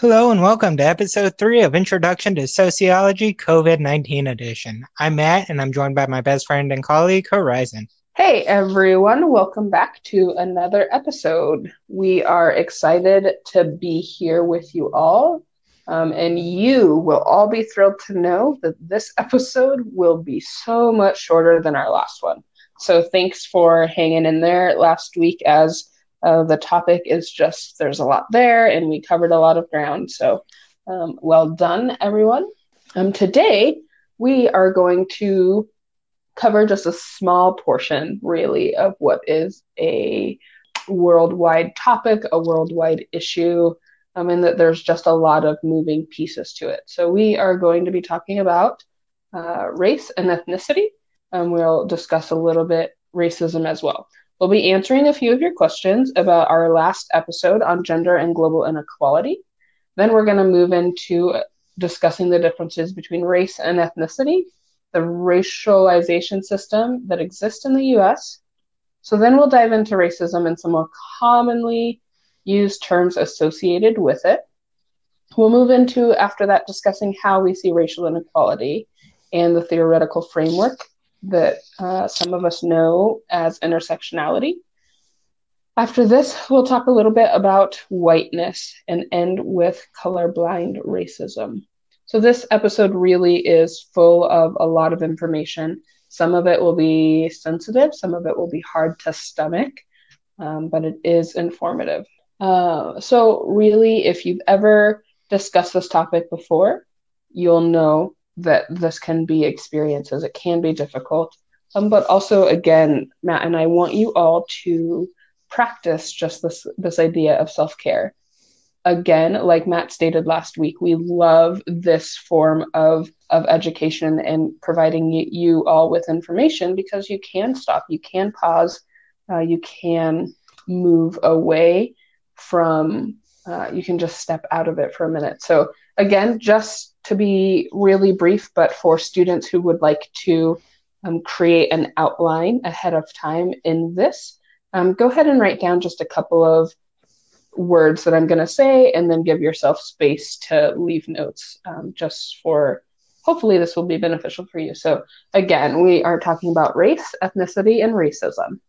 Hello and welcome to episode three of Introduction to Sociology COVID 19 edition. I'm Matt and I'm joined by my best friend and colleague, Horizon. Hey everyone, welcome back to another episode. We are excited to be here with you all, um, and you will all be thrilled to know that this episode will be so much shorter than our last one. So thanks for hanging in there last week as uh, the topic is just there's a lot there, and we covered a lot of ground. So, um, well done, everyone. Um, today, we are going to cover just a small portion, really, of what is a worldwide topic, a worldwide issue, um, and that there's just a lot of moving pieces to it. So, we are going to be talking about uh, race and ethnicity, and we'll discuss a little bit racism as well. We'll be answering a few of your questions about our last episode on gender and global inequality. Then we're going to move into discussing the differences between race and ethnicity, the racialization system that exists in the US. So then we'll dive into racism and some more commonly used terms associated with it. We'll move into, after that, discussing how we see racial inequality and the theoretical framework that uh, some of us know as intersectionality. After this, we'll talk a little bit about whiteness and end with colorblind racism. So, this episode really is full of a lot of information. Some of it will be sensitive, some of it will be hard to stomach, um, but it is informative. Uh, so, really, if you've ever discussed this topic before, you'll know that this can be experiences. It can be difficult. Um, but also, again, Matt and I want you all to practice just this this idea of self care. Again, like Matt stated last week, we love this form of of education and providing you, all with information because you can stop, you can pause, uh, you can move away from, uh, you can just step out of it for a minute. So again, just to be really brief, but for students who would like to um, create an outline ahead of time in this, um, go ahead and write down just a couple of words that I'm going to say and then give yourself space to leave notes um, just for hopefully this will be beneficial for you. So, again, we are talking about race, ethnicity, and racism.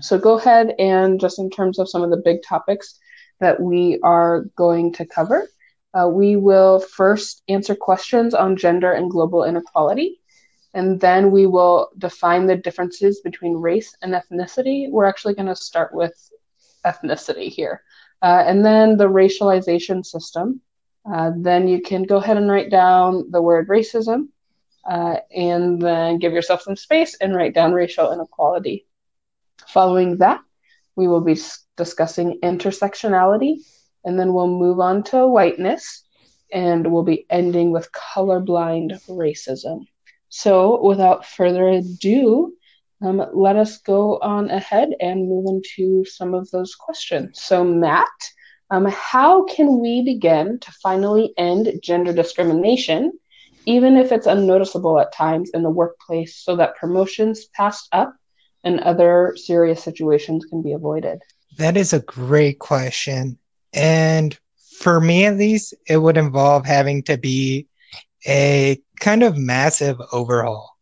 So, go ahead and just in terms of some of the big topics that we are going to cover, uh, we will first answer questions on gender and global inequality, and then we will define the differences between race and ethnicity. We're actually going to start with ethnicity here. Uh, and then the racialization system. Uh, then you can go ahead and write down the word racism, uh, and then give yourself some space and write down racial inequality. Following that, we will be discussing intersectionality and then we'll move on to whiteness, and we'll be ending with colorblind racism. So, without further ado, um, let us go on ahead and move into some of those questions. So, Matt, um, how can we begin to finally end gender discrimination, even if it's unnoticeable at times in the workplace, so that promotions passed up and other serious situations can be avoided? That is a great question. And for me, at least, it would involve having to be a kind of massive overhaul.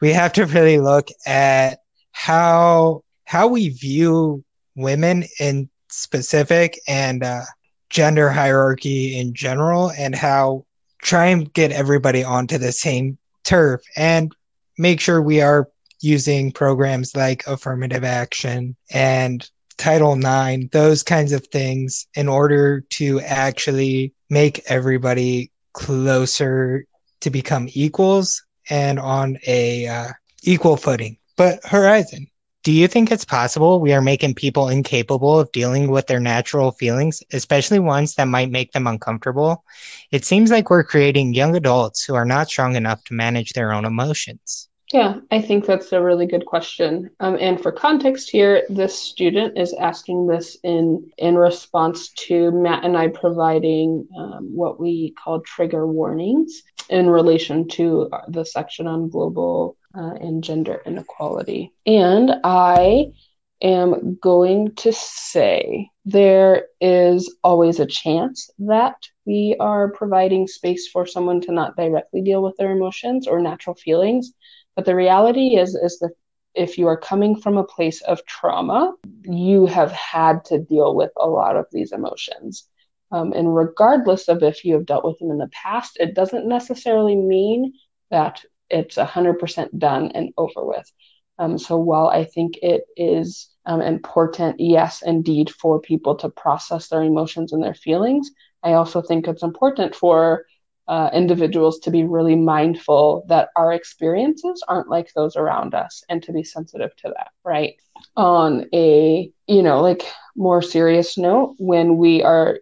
We have to really look at how how we view women in specific and uh, gender hierarchy in general, and how try and get everybody onto the same turf and make sure we are using programs like affirmative action and Title IX, those kinds of things, in order to actually make everybody closer to become equals and on a uh, equal footing. But Horizon, do you think it's possible we are making people incapable of dealing with their natural feelings, especially ones that might make them uncomfortable? It seems like we're creating young adults who are not strong enough to manage their own emotions. Yeah, I think that's a really good question. Um, and for context here, this student is asking this in in response to Matt and I providing um, what we call trigger warnings in relation to the section on global uh, and gender inequality. And I am going to say there is always a chance that we are providing space for someone to not directly deal with their emotions or natural feelings. But the reality is, is that if you are coming from a place of trauma, you have had to deal with a lot of these emotions. Um, and regardless of if you have dealt with them in the past, it doesn't necessarily mean that it's 100% done and over with. Um, so while I think it is um, important, yes, indeed, for people to process their emotions and their feelings, I also think it's important for uh, individuals to be really mindful that our experiences aren't like those around us and to be sensitive to that, right? On a, you know, like more serious note, when we are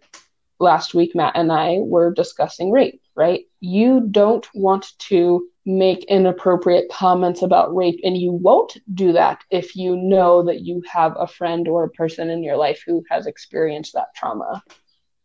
last week, Matt and I were discussing rape, right? You don't want to make inappropriate comments about rape, and you won't do that if you know that you have a friend or a person in your life who has experienced that trauma.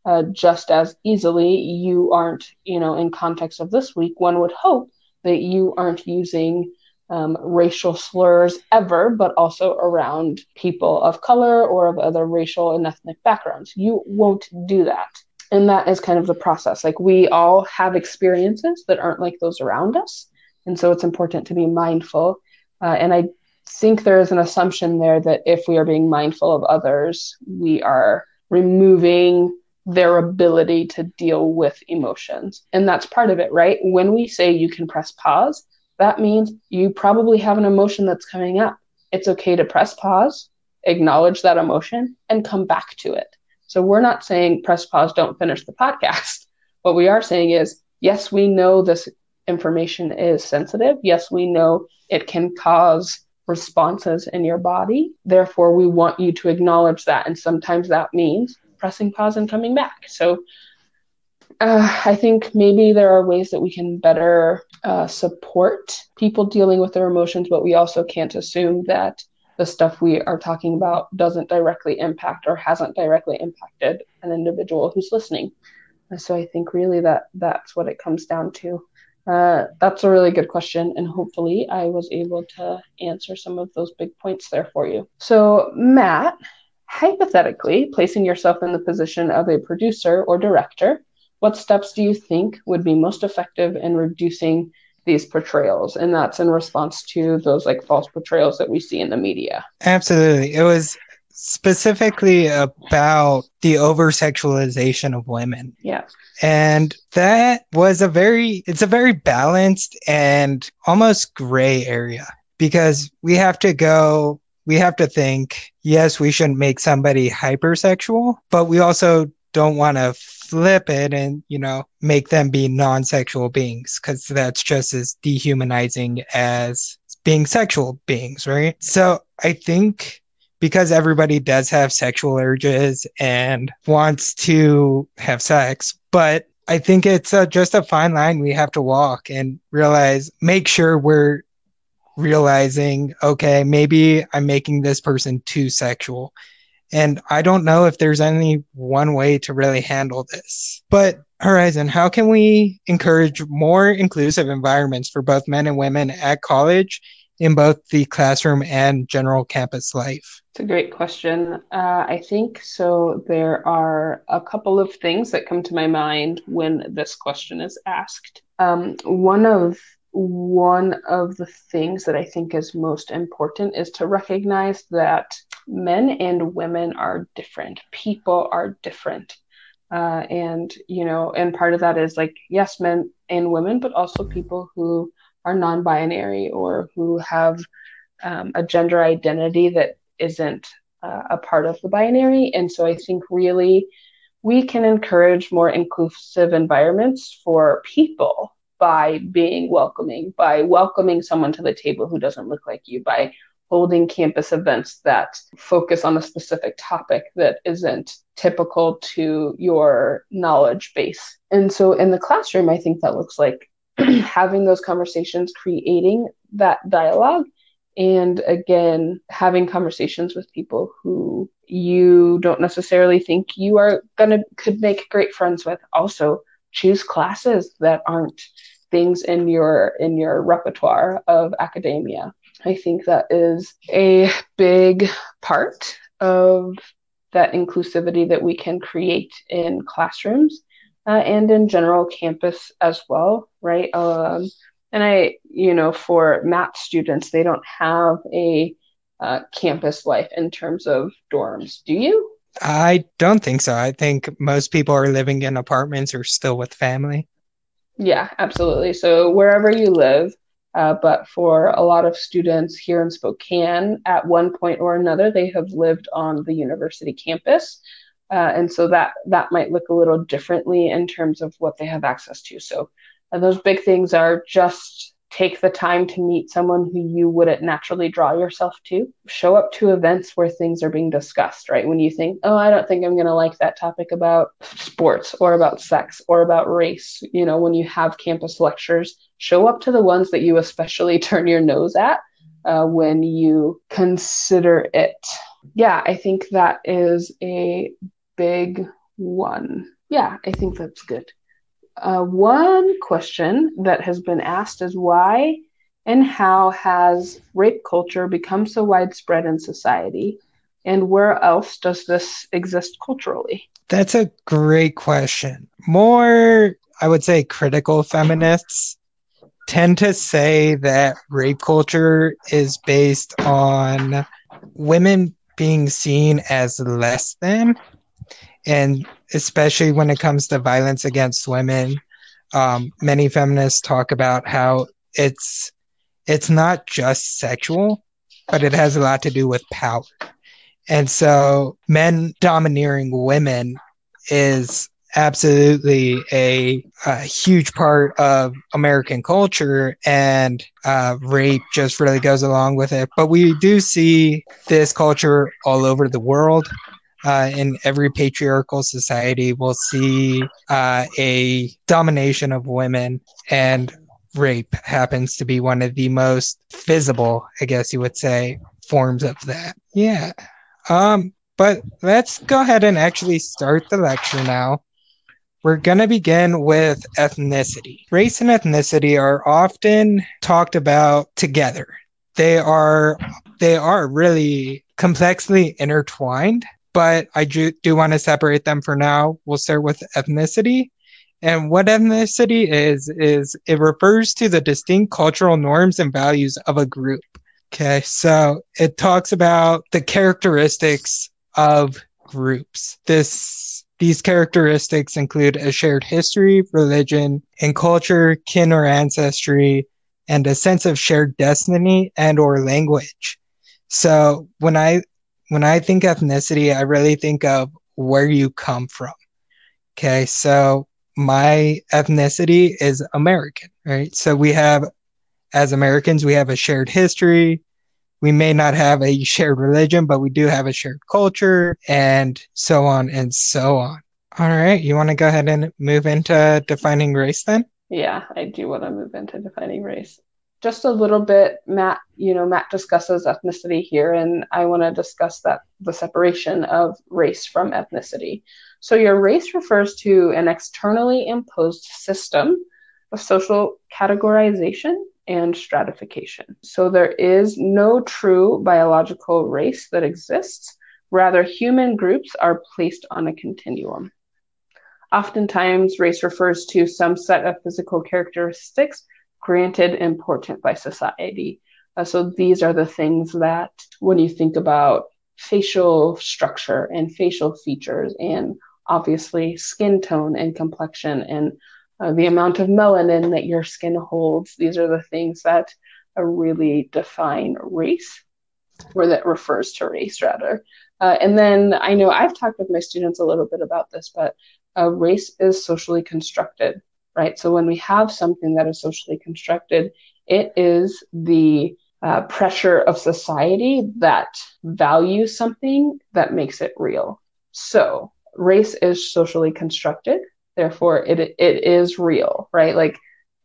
Uh, just as easily, you aren't, you know, in context of this week, one would hope that you aren't using um, racial slurs ever, but also around people of color or of other racial and ethnic backgrounds. You won't do that. And that is kind of the process. Like we all have experiences that aren't like those around us. And so it's important to be mindful. Uh, and I think there is an assumption there that if we are being mindful of others, we are removing their ability to deal with emotions. And that's part of it, right? When we say you can press pause, that means you probably have an emotion that's coming up. It's okay to press pause, acknowledge that emotion, and come back to it. So we're not saying press pause, don't finish the podcast. What we are saying is, yes, we know this information is sensitive. Yes, we know it can cause responses in your body. Therefore, we want you to acknowledge that. And sometimes that means pressing pause and coming back. So uh, I think maybe there are ways that we can better uh, support people dealing with their emotions, but we also can't assume that the stuff we are talking about doesn't directly impact or hasn't directly impacted an individual who's listening. So I think really that that's what it comes down to. Uh, that's a really good question, and hopefully I was able to answer some of those big points there for you. So, Matt, hypothetically, placing yourself in the position of a producer or director, what steps do you think would be most effective in reducing these portrayals? And that's in response to those like false portrayals that we see in the media. Absolutely. It was specifically about the over sexualization of women. Yeah. And that was a very, it's a very balanced and almost gray area because we have to go we have to think yes, we shouldn't make somebody hypersexual, but we also don't want to flip it and, you know, make them be non sexual beings because that's just as dehumanizing as being sexual beings, right? So I think because everybody does have sexual urges and wants to have sex, but I think it's uh, just a fine line we have to walk and realize, make sure we're realizing, okay, maybe I'm making this person too sexual. And I don't know if there's any one way to really handle this. But Horizon, how can we encourage more inclusive environments for both men and women at college in both the classroom and general campus life? It's a great question. Uh, I think so. There are a couple of things that come to my mind when this question is asked. Um, one of one of the things that I think is most important is to recognize that men and women are different. People are different. Uh, and, you know, and part of that is like, yes, men and women, but also people who are non binary or who have um, a gender identity that isn't uh, a part of the binary. And so I think really we can encourage more inclusive environments for people by being welcoming, by welcoming someone to the table who doesn't look like you, by holding campus events that focus on a specific topic that isn't typical to your knowledge base. And so in the classroom, I think that looks like having those conversations, creating that dialogue, and again, having conversations with people who you don't necessarily think you are gonna could make great friends with. Also, choose classes that aren't things in your in your repertoire of academia I think that is a big part of that inclusivity that we can create in classrooms uh, and in general campus as well, right? Um, and I, you know, for math students, they don't have a uh, campus life in terms of dorms. Do you? I don't think so. I think most people are living in apartments or still with family. Yeah, absolutely. So wherever you live, uh, but for a lot of students here in Spokane, at one point or another, they have lived on the university campus. Uh, and so that that might look a little differently in terms of what they have access to. So uh, those big things are just take the time to meet someone who you wouldn't naturally draw yourself to. Show up to events where things are being discussed, right? When you think, oh, I don't think I'm going to like that topic about sports or about sex or about race, you know, when you have campus lectures, show up to the ones that you especially turn your nose at uh, when you consider it. Yeah, I think that is a big one. Yeah, I think that's good. Uh, one question that has been asked is why and how has rape culture become so widespread in society? And where else does this exist culturally? That's a great question. More, I would say, critical feminists tend to say that rape culture is based on women being seen as less than and especially when it comes to violence against women um, many feminists talk about how it's it's not just sexual but it has a lot to do with power and so men domineering women is absolutely a, a, huge part of American culture, and uh, rape just really goes along with it. But we do see this culture all over the world uh, in every patriarchal society will see uh, a domination of women, and rape happens to be one of the most visible, I guess you would say, forms of that. Yeah. Um, but let's go ahead and actually start the lecture now. We're going to begin with ethnicity. Race and ethnicity are often talked about together. They are they are really complexly intertwined but I do, do want to separate them for now. We'll start with ethnicity. And what ethnicity is, is it refers to the distinct cultural norms and values of a group. Okay. So it talks about the characteristics of groups. This, these characteristics include a shared history, religion, and culture, kin or ancestry, and a sense of shared destiny and or language. So when I when I think ethnicity, I really think of where you come from. Okay, so my ethnicity is American, right? So we have, as Americans, we have a shared history. We may not have a shared religion, but we do have a shared culture and so on and so on. All right, you want to go ahead and move into defining race then? Yeah, I do want to move into defining race just a little bit, Matt, you know, Matt discusses ethnicity here, and I want to discuss that the separation of race from ethnicity. So, your race refers to an externally imposed system of social categorization and stratification. So, there is no true biological race that exists. Rather, human groups are placed on a continuum. Oftentimes, race refers to some set of physical characteristics granted important by society. Uh, so these are the things that, when you think about facial structure and facial features, and obviously skin tone and complexion, and uh, the amount of melanin that your skin holds, these are the things that uh, really define race, or that refers to race, rather. Uh, and then I know I've talked with my students a little bit about this, but uh, race is socially constructed right? So when we have something that is socially constructed, it is the uh, pressure of society that values something that makes it real. So race is socially constructed, therefore it it is real, right? Like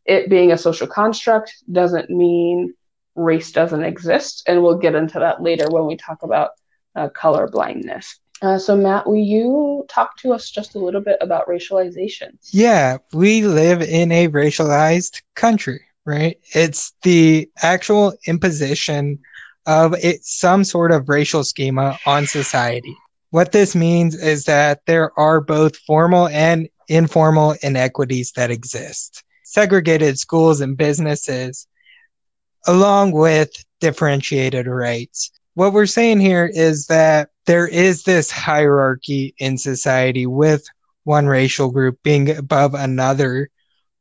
it being a social construct doesn't mean race doesn't exist, and we'll get into that later when we talk about uh, color blindness. Uh, so, Matt, will you talk to us just a little bit about racialization? Yeah, we live in a racialized country, right? It's the actual imposition of it, some sort of racial schema on society. What this means is that there are both formal and informal inequities that exist. Segregated schools and businesses, along with differentiated rights. What we're saying here is that there is this hierarchy in society with one racial group being above another,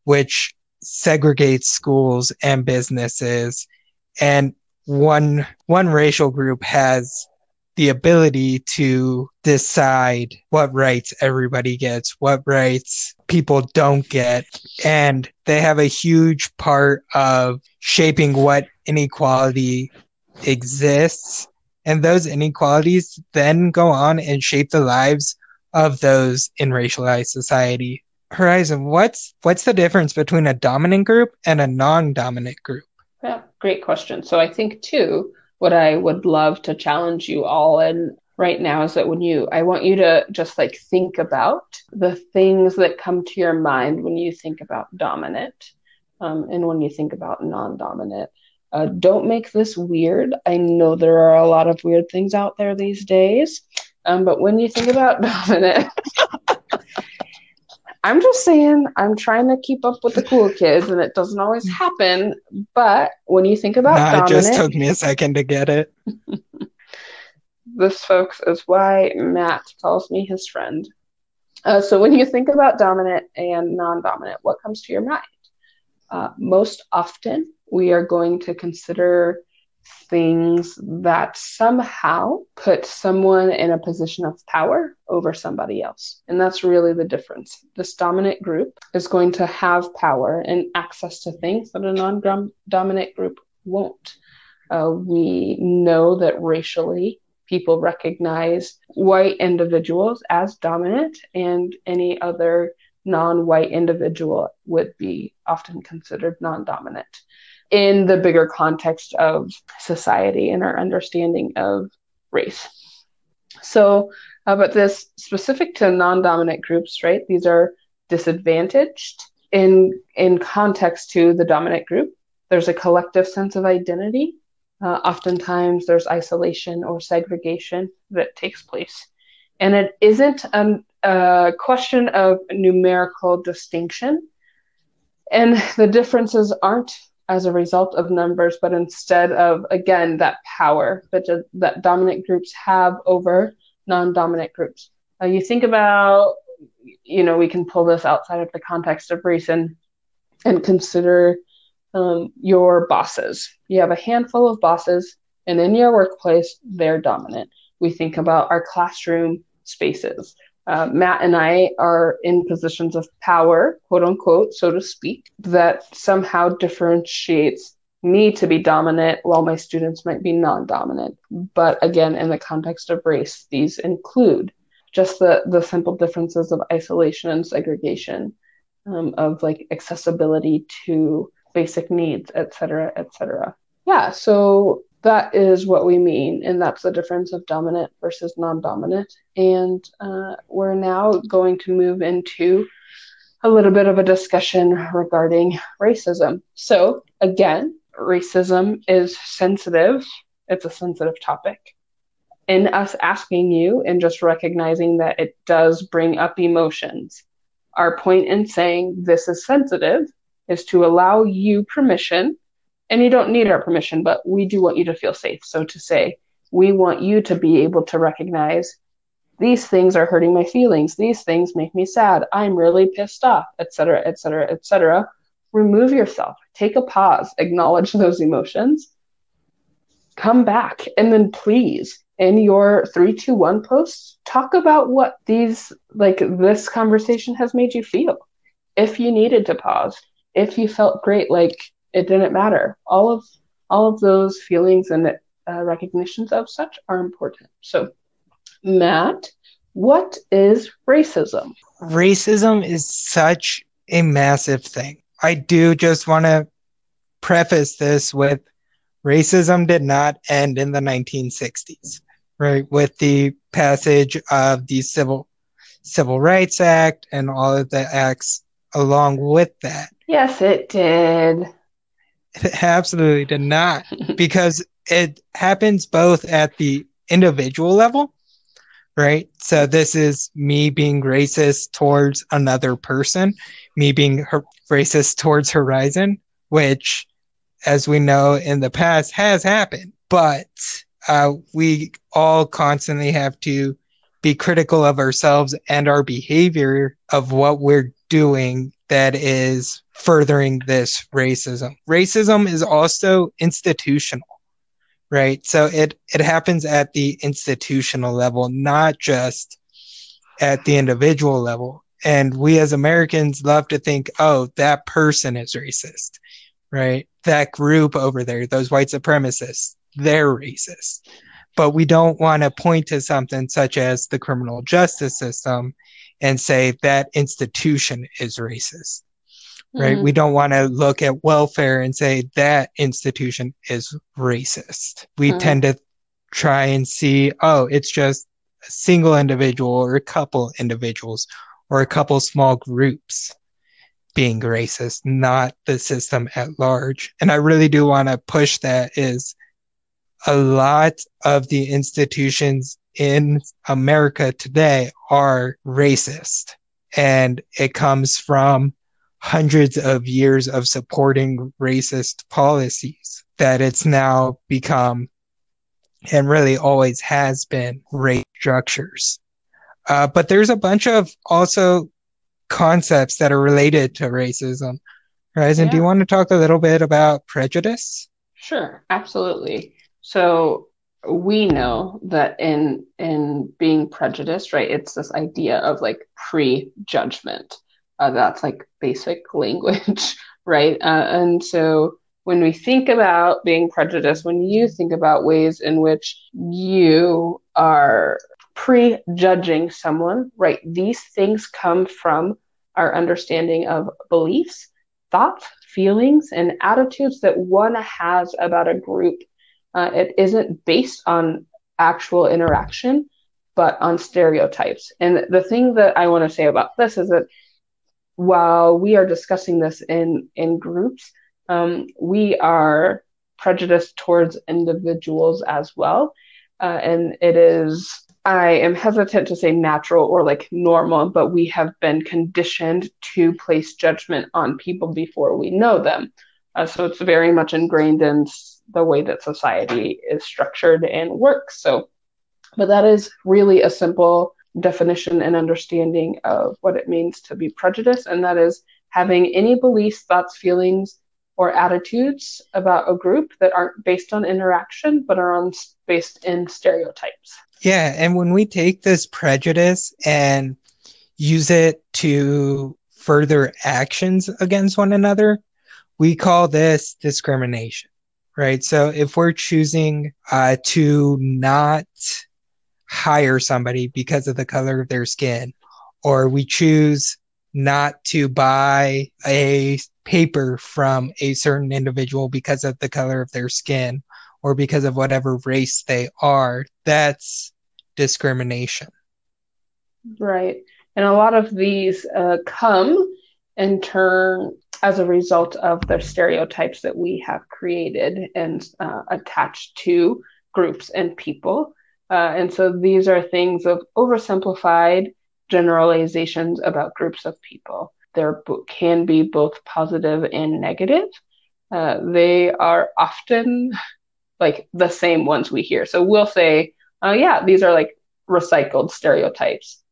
which segregates schools and businesses. And one, one racial group has the ability to decide what rights everybody gets, what rights people don't get. And they have a huge part of shaping what inequality exists. And those inequalities then go on and shape the lives of those in racialized society. Horizon, what's what's the difference between a dominant group and a non-dominant group? Yeah, great question. So I think too, what I would love to challenge you all in right now is that when you I want you to just like think about the things that come to your mind when you think about dominant um, and when you think about non-dominant. Uh, don't make this weird. I know there are a lot of weird things out there these days, um, but when you think about dominant, I'm just saying, I'm trying to keep up with the cool kids, and it doesn't always happen. But when you think about nah, dominant, it just took me a second to get it. this, folks, is why Matt calls me his friend. Uh, so when you think about dominant and non-dominant, what comes to your mind? Uh, most often, we are going to consider things that somehow put someone in a position of power over somebody else. And that's really the difference. This dominant group is going to have power and access to things that a non dominant group won't. Uh, we know that racially, people recognize white individuals as dominant, and any other non white individual would be often considered non dominant in the bigger context of society and our understanding of race. So, uh, but this specific to non-dominant groups, right? These are disadvantaged in in context to the dominant group. There's a collective sense of identity. Uh, oftentimes, there's isolation or segregation that takes place, and it isn't a, a question of numerical distinction. And the differences aren't as a result of numbers, but instead of again that power that that dominant groups have over non-dominant groups. Uh, you think about, you know, we can pull this outside of the context of race and and consider um, your bosses. You have a handful of bosses, and in your workplace, they're dominant. We think about our classroom spaces uh, Matt and I are in positions of power, quote unquote, so to speak, that somehow differentiates me to be dominant while my students might be non dominant. But again, in the context of race, these include just the, the simple differences of isolation and segregation, um, of like accessibility to basic needs, et cetera, et cetera. Yeah, so that is what we mean, and that's the difference of dominant versus non dominant. And uh, we're now going to move into a little bit of a discussion regarding racism. So, again, racism is sensitive, it's a sensitive topic. In us asking you and just recognizing that it does bring up emotions, our point in saying this is sensitive is to allow you permission and you don't need our permission, but we do want you to feel safe. So to say, we want you to be able to recognize these things are hurting my feelings. These things make me sad. I'm really pissed off, etc., etc., etc. Remove yourself. Take a pause. Acknowledge those emotions. Come back, and then please, in your three, two, one posts, talk about what these like this conversation has made you feel. If you needed to pause, if you felt great, like it didn't matter. All of all of those feelings and uh, recognitions of such are important. So, Matt, what is racism? Racism is such a massive thing. I do just want to preface this with racism did not end in the 1960s, right? With the passage of the Civil Civil Rights Act and all of the acts along with that. Yes, it did. Absolutely did not, because it happens both at the individual level, right? So this is me being racist towards another person, me being her- racist towards Horizon, which, as we know in the past, has happened. But uh, we all constantly have to be critical of ourselves and our behavior of what we're doing that is furthering this racism. Racism is also institutional, right? So it, it happens at the institutional level, not just at the individual level. And we as Americans love to think, oh, that person is racist, right? That group over there, those white supremacists, they're racist. But we don't want to point to something such as the criminal justice system and say that institution is racist right? Mm-hmm. We don't want to look at welfare and say that institution is racist. We mm-hmm. tend to try and see, oh, it's just a single individual or a couple individuals or a couple small groups being racist, not the system at large. And I really do want to push that is a lot of the institutions in America today are racist. And it comes from hundreds of years of supporting racist policies that it's now become and really always has been race structures. Uh, but there's a bunch of also concepts that are related to racism. Horizon, yeah. do you want to talk a little bit about prejudice? Sure, absolutely. So we know that in in being prejudiced, right, it's this idea of like prejudgment. Uh, that's like basic language, right? Uh, and so when we think about being prejudiced, when you think about ways in which you are prejudging someone, right, these things come from our understanding of beliefs, thoughts, feelings, and attitudes that one has about a group. Uh, it isn't based on actual interaction, but on stereotypes. And the thing that I want to say about this is that while we are discussing this in in groups, um, we are prejudiced towards individuals as well, uh, and it is. I am hesitant to say natural or like normal, but we have been conditioned to place judgment on people before we know them. Uh, so it's very much ingrained in the way that society is structured and works. So, but that is really a simple definition and understanding of what it means to be prejudiced, and that is having any beliefs, thoughts, feelings, or attitudes about a group that aren't based on interaction but are on based in stereotypes. Yeah, and when we take this prejudice and use it to further actions against one another, we call this discrimination, right? So if we're choosing uh, to not hire somebody because of the color of their skin, or we choose not to buy a paper from a certain individual because of the color of their skin or because of whatever race they are, that's discrimination. Right. And a lot of these uh, come in turn as a result of the stereotypes that we have created and uh, attached to groups and people. Uh, and so these are things of oversimplified generalizations about groups of people. There can be both positive and negative. Uh, they are often like the same ones we hear. So we'll say, oh, yeah, these are like recycled stereotypes.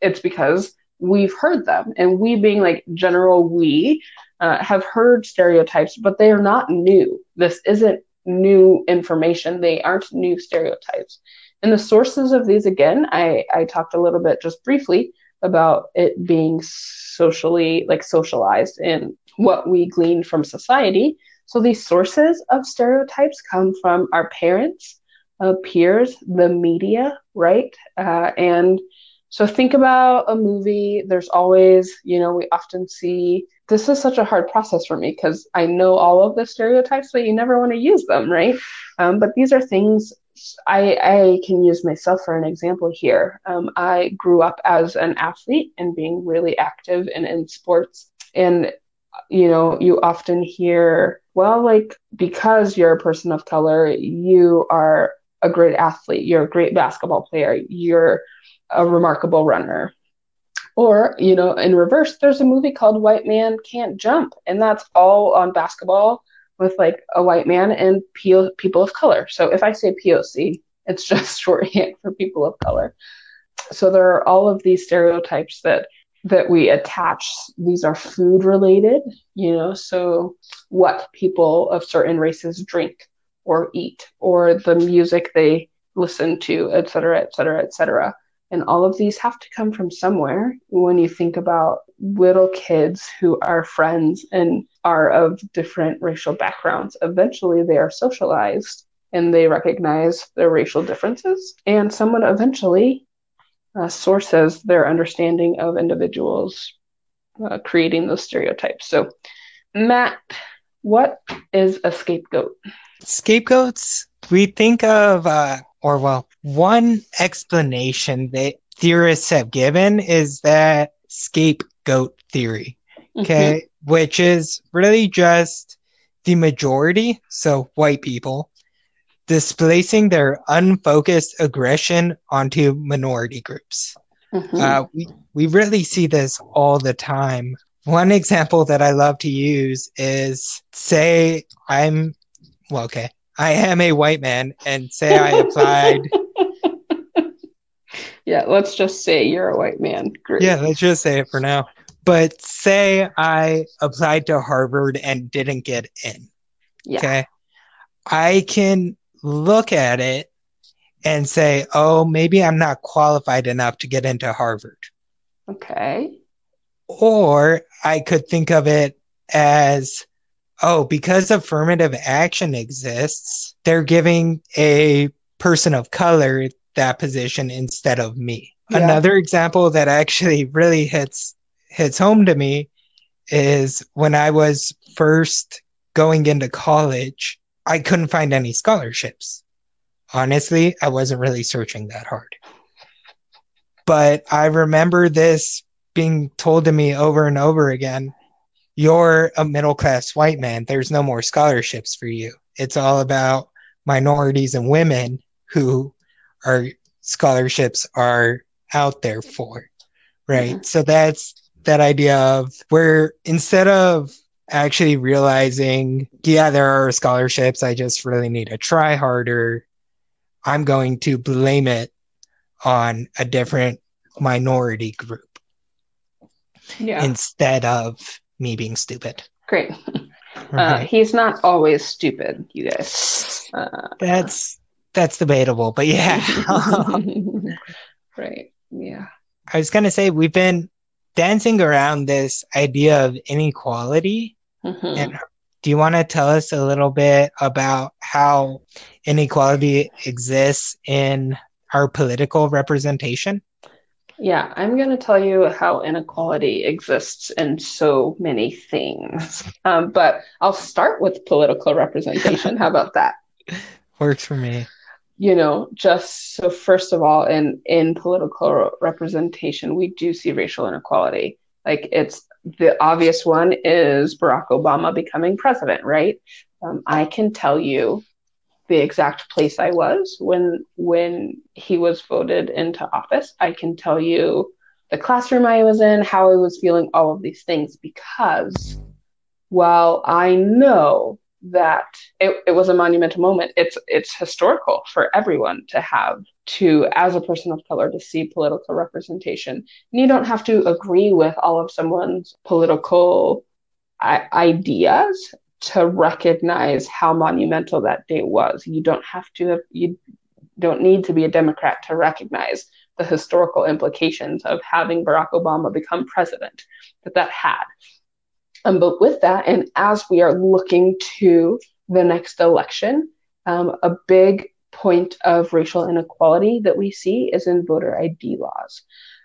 It's because we've heard them. And we, being like general we, uh, have heard stereotypes, but they are not new. This isn't new information. They aren't new stereotypes. And the sources of these, again, I, I talked a little bit just briefly about it being socially, like socialized in what we glean from society. So these sources of stereotypes come from our parents, uh, peers, the media, right? Uh, and so think about a movie. There's always, you know, we often see this is such a hard process for me because I know all of the stereotypes, but you never want to use them, right? Um, but these are things I, I can use myself for an example here. Um, I grew up as an athlete and being really active and in sports. And, you know, you often hear well, like because you're a person of color, you are a great athlete, you're a great basketball player, you're a remarkable runner. Or, you know, in reverse, there's a movie called White Man Can't Jump, and that's all on basketball with like a white man and P- people of color. So if I say POC, it's just shorthand for people of color. So there are all of these stereotypes that that we attach. These are food related, you know, so what people of certain races drink or eat, or the music they listen to, et cetera, et cetera, et cetera. And all of these have to come from somewhere when you think about little kids who are friends and are of different racial backgrounds. Eventually, they are socialized and they recognize their racial differences. And someone eventually uh, sources their understanding of individuals, uh, creating those stereotypes. So, Matt, what is a scapegoat? Scapegoats, we think of, uh, or well, one explanation that theorists have given is that scapegoat theory, okay, mm-hmm. which is really just the majority, so white people, displacing their unfocused aggression onto minority groups. Mm-hmm. Uh, we, we really see this all the time. One example that I love to use is say I'm, well, okay, I am a white man and say I applied. yeah, let's just say you're a white man. Great. Yeah, let's just say it for now. But say I applied to Harvard and didn't get in. Yeah. Okay. I can look at it and say, oh, maybe I'm not qualified enough to get into Harvard. Okay. Or I could think of it as, oh, because affirmative action exists, they're giving a person of color that position instead of me. Yeah. Another example that actually really hits hits home to me is when I was first going into college, I couldn't find any scholarships. Honestly, I wasn't really searching that hard. But I remember this being told to me over and over again you're a middle class white man. There's no more scholarships for you. It's all about minorities and women who are scholarships are out there for. Right. Mm-hmm. So that's that idea of where instead of actually realizing, yeah, there are scholarships. I just really need to try harder. I'm going to blame it on a different minority group yeah. instead of me being stupid. Great. Uh, he's not always stupid, you guys. Uh, that's that's debatable, but yeah. right. Yeah. I was gonna say we've been dancing around this idea of inequality. Mm-hmm. And do you want to tell us a little bit about how inequality exists in our political representation? Yeah, I'm going to tell you how inequality exists in so many things. Um, but I'll start with political representation. how about that? Works for me you know just so first of all in in political representation we do see racial inequality like it's the obvious one is barack obama becoming president right um, i can tell you the exact place i was when when he was voted into office i can tell you the classroom i was in how i was feeling all of these things because while i know that it, it was a monumental moment. It's it's historical for everyone to have to, as a person of color, to see political representation. And you don't have to agree with all of someone's political ideas to recognize how monumental that day was. You don't have to have you don't need to be a Democrat to recognize the historical implications of having Barack Obama become president that that had. Um, but with that, and as we are looking to the next election, um, a big point of racial inequality that we see is in voter ID laws.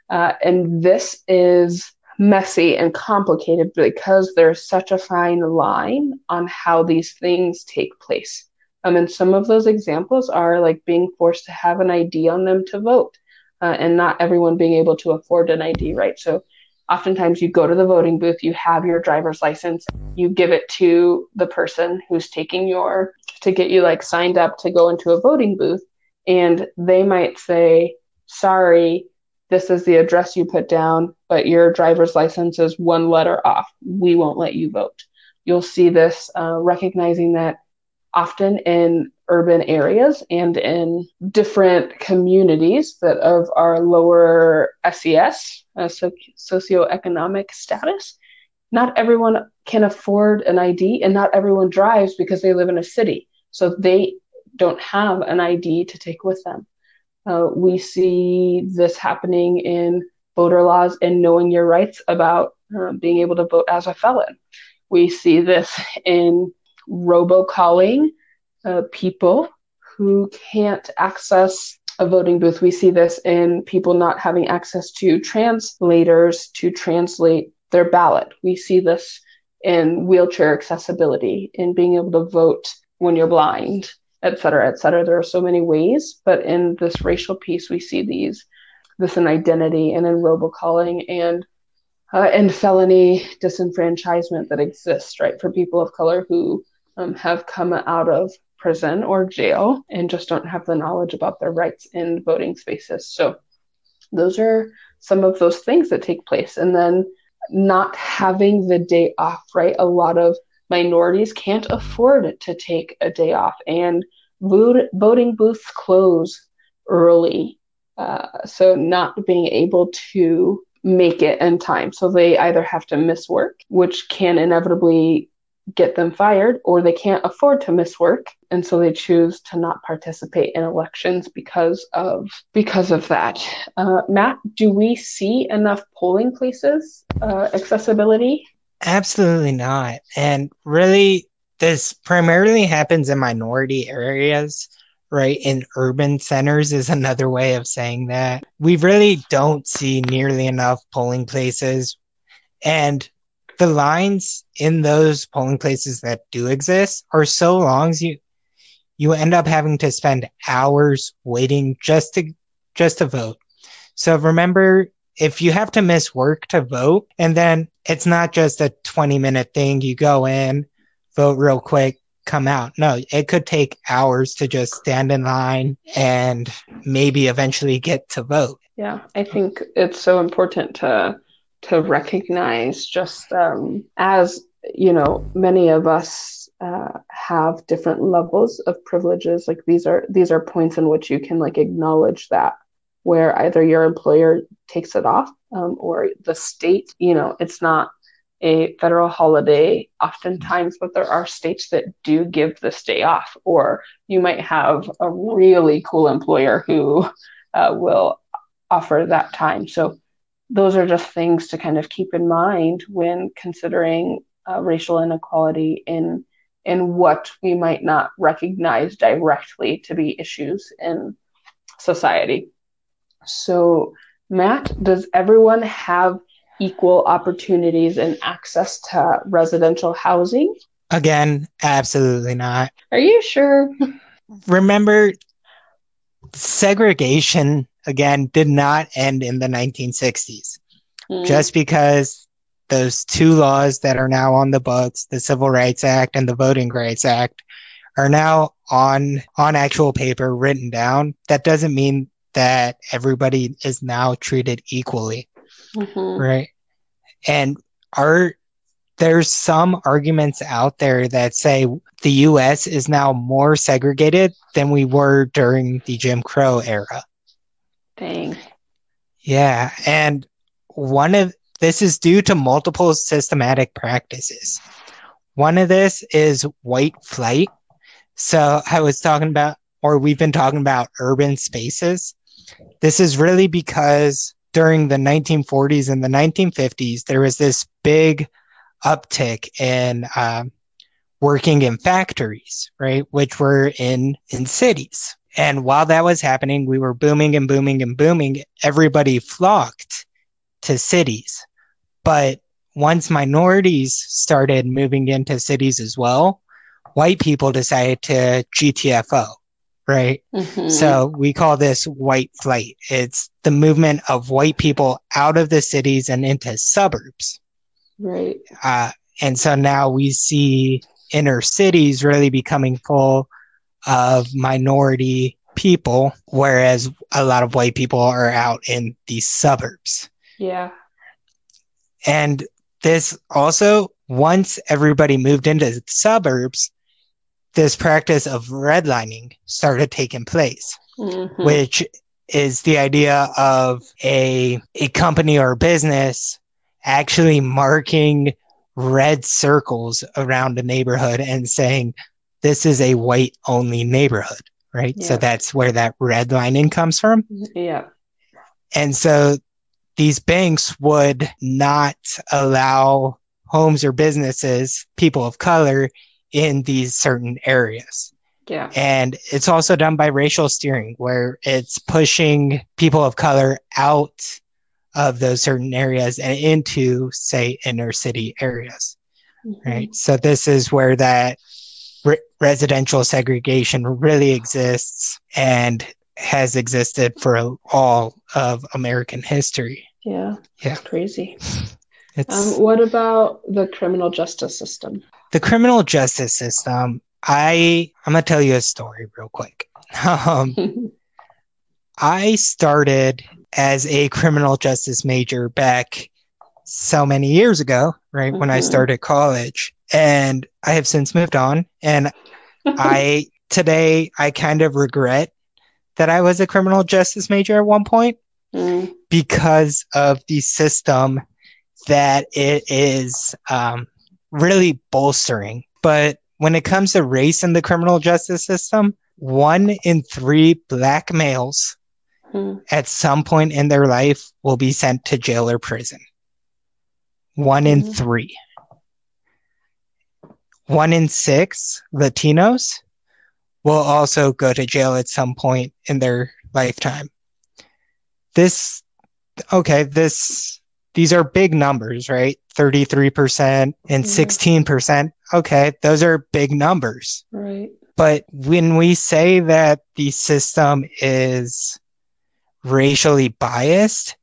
Uh, and this is messy and complicated because there's such a fine line on how these things take place. Um, and some of those examples are like being forced to have an ID on them to vote, uh, and not everyone being able to afford an ID, right? So oftentimes you go to the voting booth, you have your driver's license, you give it to the person who's taking your to get you like signed up to go into a voting booth and they might say, "Sorry, this is the address you put down, but your driver's license is one letter off. We won't let you vote." You'll see this uh, recognizing that often in urban areas and in different communities that of our lower SES, uh, so, socioeconomic status. Not everyone can afford an ID and not everyone drives because they live in a city. So they don't have an ID to take with them. Uh, we see this happening in voter laws and knowing your rights about uh, being able to vote as a felon. We see this in robocalling uh, people who can't access a voting booth. We see this in people not having access to translators to translate their ballot. We see this in wheelchair accessibility, in being able to vote when you're blind, et cetera, et cetera. There are so many ways, but in this racial piece, we see these, this in identity and in robocalling and uh, and felony disenfranchisement that exists, right, for people of color who um, have come out of prison or jail and just don't have the knowledge about their rights in voting spaces. So those are some of those things that take place. And then not having the day off, right? A lot of minorities can't afford to take a day off, and voting booths close early. Uh, so not being able to make it in time. So they either have to miss work, which can inevitably get them fired or they can't afford to miss work and so they choose to not participate in elections because of because of that uh, matt do we see enough polling places uh, accessibility absolutely not. And really this primarily happens in minority areas right? In urban centers is another way of saying that. We really don't see nearly enough polling places. And the lines in those polling places that do exist are so long you you end up having to spend hours waiting just to just to vote. So remember if you have to miss work to vote and then it's not just a 20 minute thing you go in vote real quick come out. No it could take hours to just stand in line and maybe eventually get to vote. Yeah i think it's so important to to recognize just um, as you know many of us uh, have different levels of privileges like these are these are points in which you can like acknowledge that where either your employer takes it off um, or the state you know it's not a federal holiday oftentimes but there are states that do give this day off or you might have a really cool employer who uh, will offer that time so those are just things to kind of keep in mind when considering uh, racial inequality in in what we might not recognize directly to be issues in society. So, Matt, does everyone have equal opportunities and access to residential housing? Again, absolutely not. Are you sure? Remember, segregation again did not end in the 1960s. Mm. Just because those two laws that are now on the books, the Civil Rights Act and the Voting Rights Act, are now on on actual paper written down, that doesn't mean that everybody is now treated equally. Mm-hmm. Right. And are there's some arguments out there that say the US is now more segregated than we were during the Jim Crow era. Dang. Yeah, and one of this is due to multiple systematic practices. One of this is white flight. So I was talking about, or we've been talking about urban spaces. This is really because during the 1940s and the 1950s, there was this big uptick in um, working in factories, right, which were in in cities. And while that was happening, we were booming and booming and booming. Everybody flocked to cities. But once minorities started moving into cities as well, white people decided to GTFO, right? Mhm. So we call this white flight. It's the movement of white people out of the cities and into suburbs. right. Uh, and so now we see inner cities really becoming full of minority people, whereas a lot of white people are out in these suburbs. Yeah. And this also, once everybody moved into the suburbs, this practice of redlining started taking place, Mhm. which is the idea of a, a company or business actually marking red circles around a neighborhood and saying, this is a white only neighborhood, right? So that's where that redlining comes from. Yeah. And so these banks would not allow homes or businesses, people of color, in these certain areas. Yeah. And it's also done by racial steering, where it's pushing people of color out of those certain areas and into, say, inner city areas, Mhm. right? So this is where that re- residential segregation really exists and has existed for all of American history. Yeah. Yeah. Crazy. Um, what about the criminal justice system? The criminal justice system. I I'm gonna tell you a story real quick. Um, I started as a criminal justice major back so many years ago, right when I Mhm. started college, and I have since moved on. And I today I kind of regret that I was a criminal justice major at one point Mm, because of the system that it is um, really bolstering. But when it comes to race in the criminal justice system, one in three black males mm, at some point in their life will be sent to jail or prison. One in Mhm. three. One in six Latinos will also go to jail at some point in their lifetime. This, okay, this, these are big numbers, right? 33% and Yeah. 16%. Okay, those are big numbers. right. But when we say that the system is racially biased,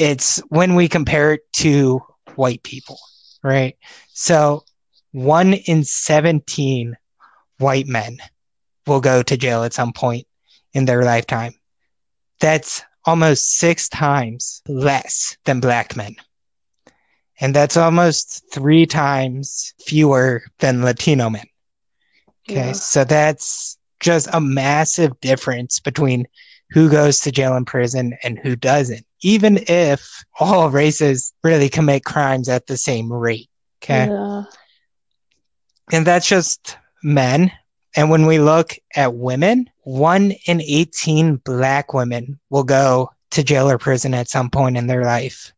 it's when we compare it to white people, right? So one in 17 white men will go to jail at some point in their lifetime. That's almost six times less than black men. And that's almost three times fewer than Latino men. Okay, Yeah. so that's just a massive difference between who goes to jail and prison and who doesn't, even if all races really commit crimes at the same rate. Okay, Yeah. and that's just men. And when we look at women, one in 18 black women will go to jail or prison at some point in their life.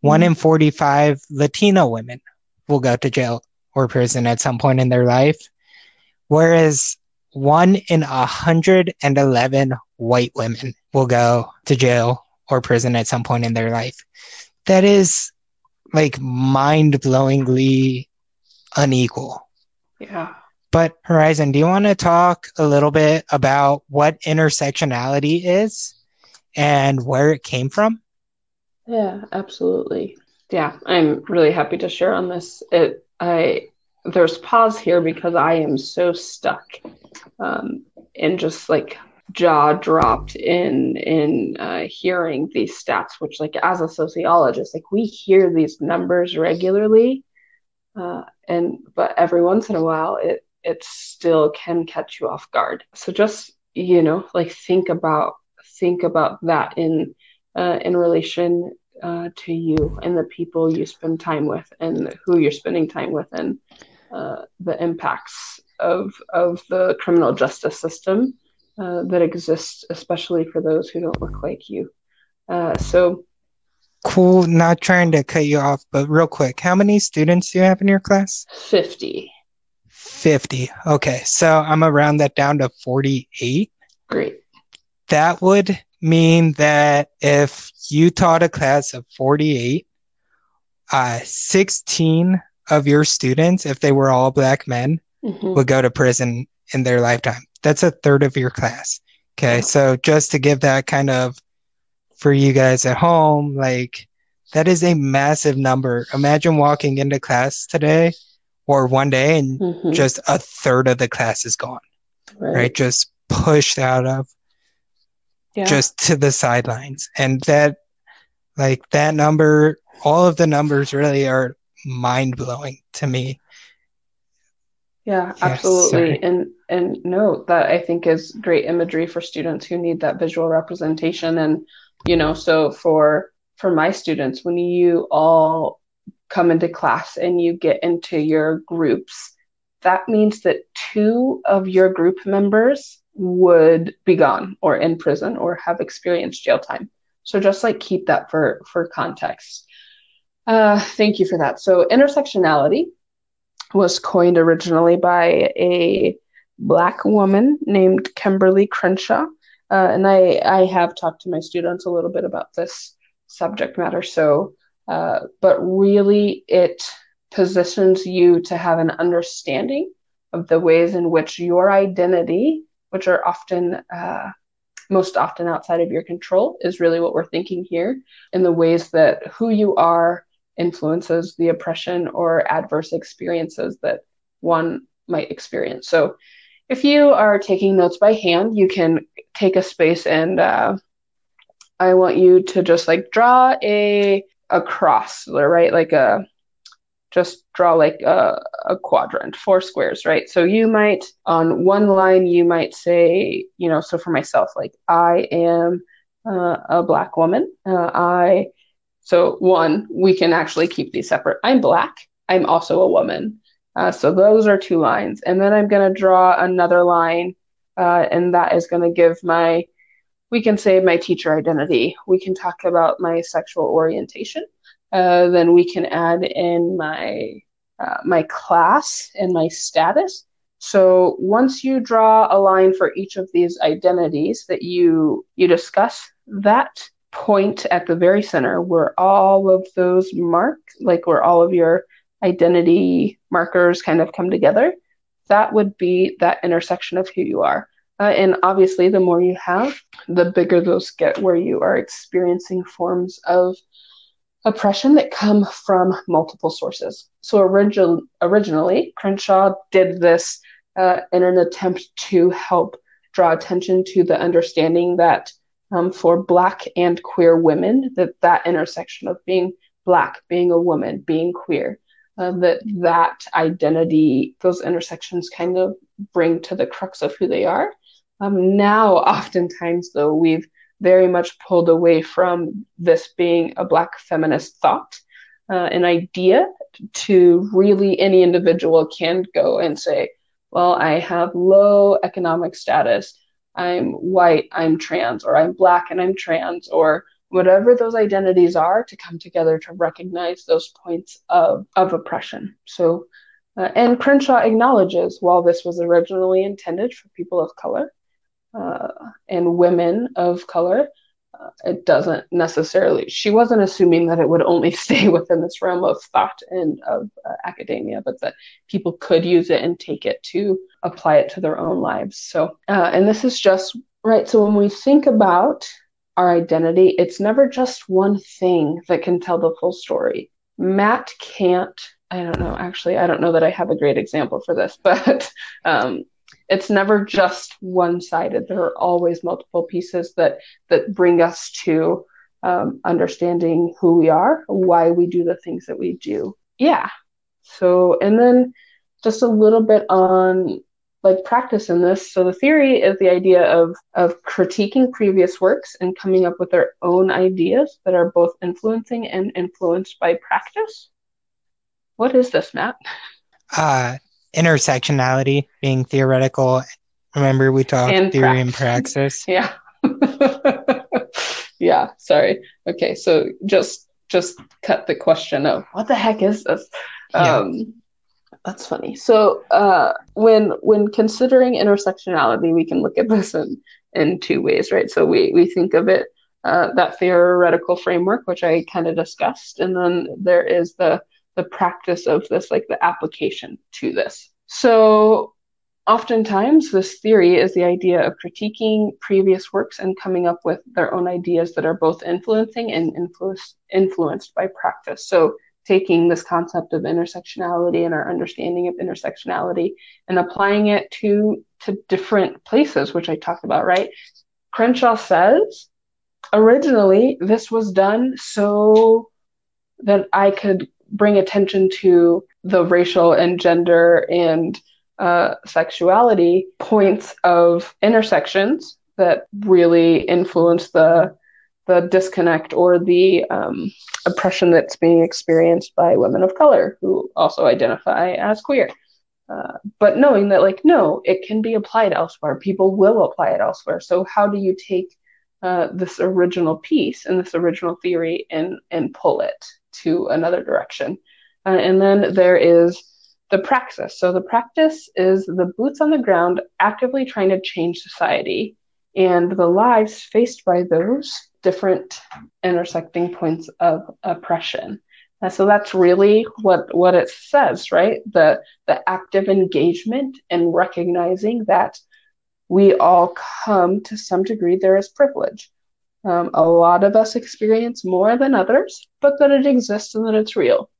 One in mm-hmm. 45 Latino women will go to jail or prison at some point in their life. Whereas one in 111 white women will go to jail or prison at some point in their life. That is like mind blowingly unequal. Yeah. But Horizon, do you want to talk a little bit about what intersectionality is and where it came from? Yeah, absolutely. Yeah, I'm really happy to share on this. It I there's pause here because I am so stuck um, and just like jaw dropped in in uh, hearing these stats, which like as a sociologist, like we hear these numbers regularly, uh, and but every once in a while it it still can catch you off guard. So just you know like think about think about that in uh, in relation uh, to you and the people you spend time with and who you're spending time with and uh, the impacts of of the criminal justice system uh, that exists, especially for those who don't look like you. Uh, so, Cool, not trying to cut you off, but real quick, how many students do you have in your class? 50. 50. Okay, so I'm gonna round that down to 48. Great. That would mean that if you taught a class of 48, uh, 16 of your students, if they were all black men, Mhm. would go to prison in their lifetime. that's a third of your class. Okay. So just to give that kind of for you guys at home, like that is a massive number. Imagine walking into class today or one day and mm-hmm. just a third of the class is gone. Right. right? Just pushed out of yeah. just to the sidelines. And that like that number, all of the numbers really are mind blowing to me. Yeah, absolutely. and and no, that I think is great imagery for students who need that visual representation. And, you know, so for for my students, when you all come into class and you get into your groups, that means that two of your group members would be gone or in prison or have experienced jail time. So just like keep that for for context. Uh, thank you for that. So intersectionality was coined originally by a black woman named Kimberlé Crenshaw. Uh, and I, I have talked to my students a little bit about this subject matter. So, uh, but really, it positions you to have an understanding of the ways in which your identity, which are often uh, most often outside of your control, is really what we're thinking here, in the ways that who you are influences the oppression or adverse experiences that one might experience. So, if you are taking notes by hand, you can take a space and uh, I want you to just like draw a a cross, right? Like a just draw like a, a quadrant, four squares, right? So you might on one line you might say, you know, so for myself, like I am uh, a black woman. Uh, I so one, we can actually keep these separate. I'm black. I'm also a woman. Uh, so those are two lines. And then I'm going to draw another line, uh, and that is going to give my, we can say my teacher identity. We can talk about my sexual orientation. Uh, then we can add in my uh, my class and my status. So once you draw a line for each of these identities that you you discuss, that point at the very center where all of those mark, like where all of your identity markers kind of come together, that would be that intersection of who you are. Uh, and obviously, the more you have, the bigger those get, where you are experiencing forms of oppression that come from multiple sources. So, origi- originally, Crenshaw did this uh, in an attempt to help draw attention to the understanding that um, for Black and queer women, that that intersection of being Black, being a woman, being queer, uh, that that identity, those intersections kind of bring to the crux of who they are. Um, now, oftentimes, though, we've very much pulled away from this being a Black feminist thought, uh, an idea to really any individual can go and say, well, I have low economic status. I'm white, I'm trans, or I'm black and I'm trans, or whatever those identities are to come together to recognize those points of, of oppression. So, uh, and Crenshaw acknowledges while this was originally intended for people of color uh, and women of color, uh, it doesn't necessarily, she wasn't assuming that it would only stay within this realm of thought and of uh, academia, but that people could use it and take it to apply it to their own lives. So, uh, and this is just right. So when we think about our identity, it's never just one thing that can tell the full story. Matt can't, I don't know, actually, I don't know that I have a great example for this, but um, it's never just one sided. There are always multiple pieces that, that bring us to um, understanding who we are, why we do the things that we do. Yeah. So, and then just a little bit on like practice in this. So the theory is the idea of of critiquing previous works and coming up with their own ideas that are both influencing and influenced by practice. What is this, Matt? Uh, intersectionality being theoretical. Remember we talked and theory and praxis. Yeah. yeah, sorry. Okay, so just just cut the question of what the heck is this? Yeah. Um that's funny. So uh, when when considering intersectionality, we can look at this in in two ways, right? So we we think of it uh, that theoretical framework, which I kind of discussed, and then there is the the practice of this, like the application to this. So oftentimes this theory is the idea of critiquing previous works and coming up with their own ideas that are both influencing and influenced influenced by practice so taking this concept of intersectionality and our understanding of intersectionality and applying it to to different places which i talked about right crenshaw says originally this was done so that i could bring attention to the racial and gender and uh, sexuality points of intersections that really influence the the disconnect or the um, oppression that's being experienced by women of color who also identify as queer. Uh, but knowing that, like, no, it can be applied elsewhere. People will apply it elsewhere. So how do you take uh, this original piece and this original theory and and pull it to another direction? Uh, and then there is the praxis. So the practice is the boots on the ground actively trying to change society and the lives faced by those different intersecting points of oppression. And so that's really what, what it says, right? The, the active engagement and recognizing that we all come to some degree, there is privilege. Um, a lot of us experience more than others, but that it exists and that it's real.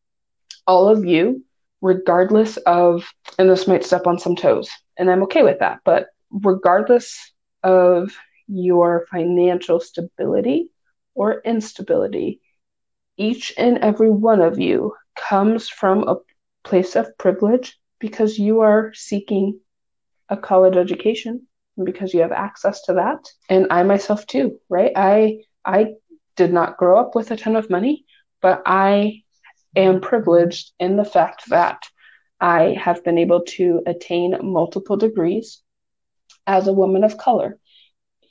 All of you regardless of, and this might step on some toes, and I'm okay with that, but regardless of your financial stability or instability, each and every one of you comes from a place of privilege because you are seeking a college education because you have access to that and i myself too right i i did not grow up with a ton of money but i am privileged in the fact that I have been able to attain multiple degrees as a woman of color.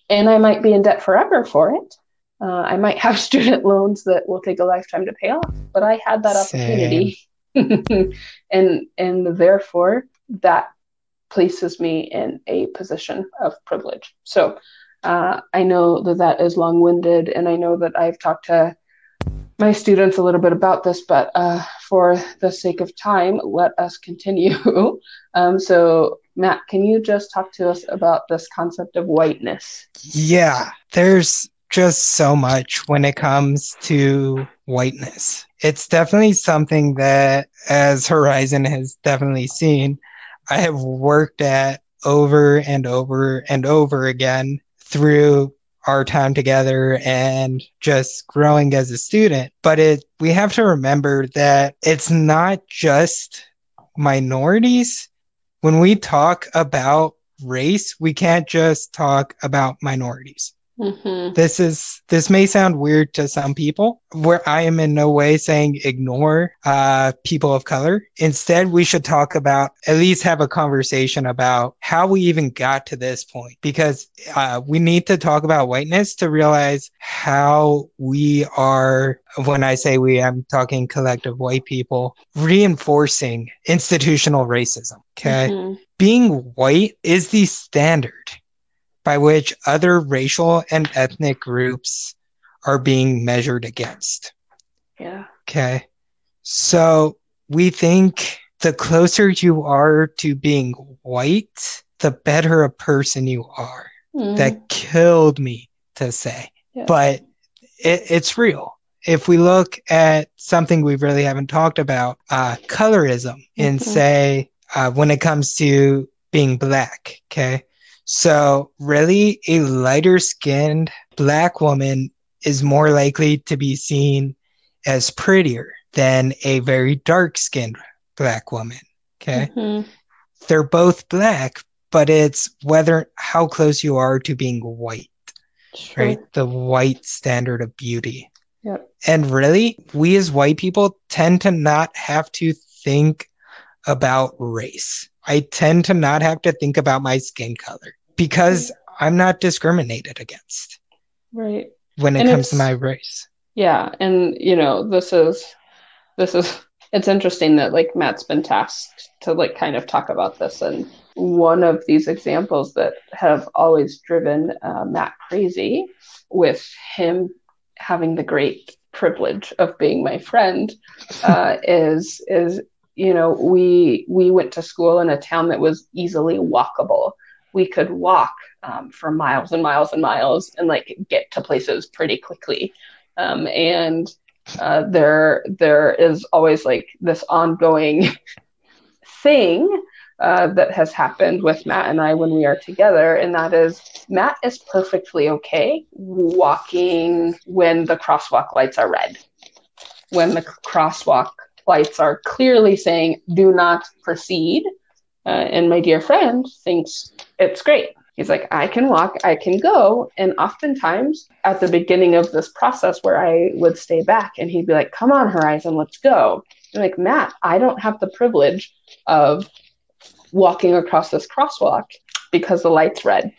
And I might be in debt forever for it. Uh, I might have student loans that will take a lifetime to pay off, but I had that opportunity. and and therefore that places me in a position of privilege. So uh, I know that that is long winded, and I know that I've talked to my students a little bit about this, but uh, for the sake of time, let us continue. um, so, Matt, can you just talk to us about this concept of whiteness? Yeah, there's just so much when it comes to whiteness. It's definitely something that, as Horizon has definitely seen, I have worked at over and over and over again through our time together and just growing as a student. But it we have to remember that it's not just minorities. When we talk about race, we can't just talk about minorities. Mm-hmm. This is this may sound weird to some people, where I am in no way saying ignore uh, people of color. Instead, we should talk about at least have a conversation about how we even got to this point, because uh, we need to talk about whiteness to realize how we are. When I say we, I'm talking collective white people reinforcing institutional racism. Okay, mm-hmm. being white is the standard by which other racial and ethnic groups are being measured against. Yeah. Okay. So we think the closer you are to being white, the better a person you are. Mm. That killed me to say, yeah. but it, it's real. If we look at something we really haven't talked about, uh, colorism, mm-hmm. and say, uh, when it comes to being black, okay, so, really, a lighter skinned black woman is more likely to be seen as prettier than a very dark skinned black woman. Okay. Mm-hmm. They're both black, but it's whether how close you are to being white, sure. right? The white standard of beauty. Yep. And really, we as white people tend to not have to think about race. I tend to not have to think about my skin color because I'm not discriminated against. Right. When it and comes to my race. Yeah. And, you know, this is, this is, it's interesting that like Matt's been tasked to like kind of talk about this. And one of these examples that have always driven uh, Matt crazy with him having the great privilege of being my friend uh, is is you know, we we went to school in a town that was easily walkable. We could walk um, for miles and miles and miles and like get to places pretty quickly. Um, and uh, there there is always like this ongoing thing uh, that has happened with Matt and I when we are together, and that is Matt is perfectly okay walking when the crosswalk lights are red. When the crosswalk lights are clearly saying do not proceed, uh, and my dear friend thinks it's great. He's like, I can walk, I can go. And oftentimes at the beginning of this process where I would stay back and he'd be like, Come on, Horizon, let's go. I'm like, Matt, I don't have the privilege of walking across this crosswalk because the light's red.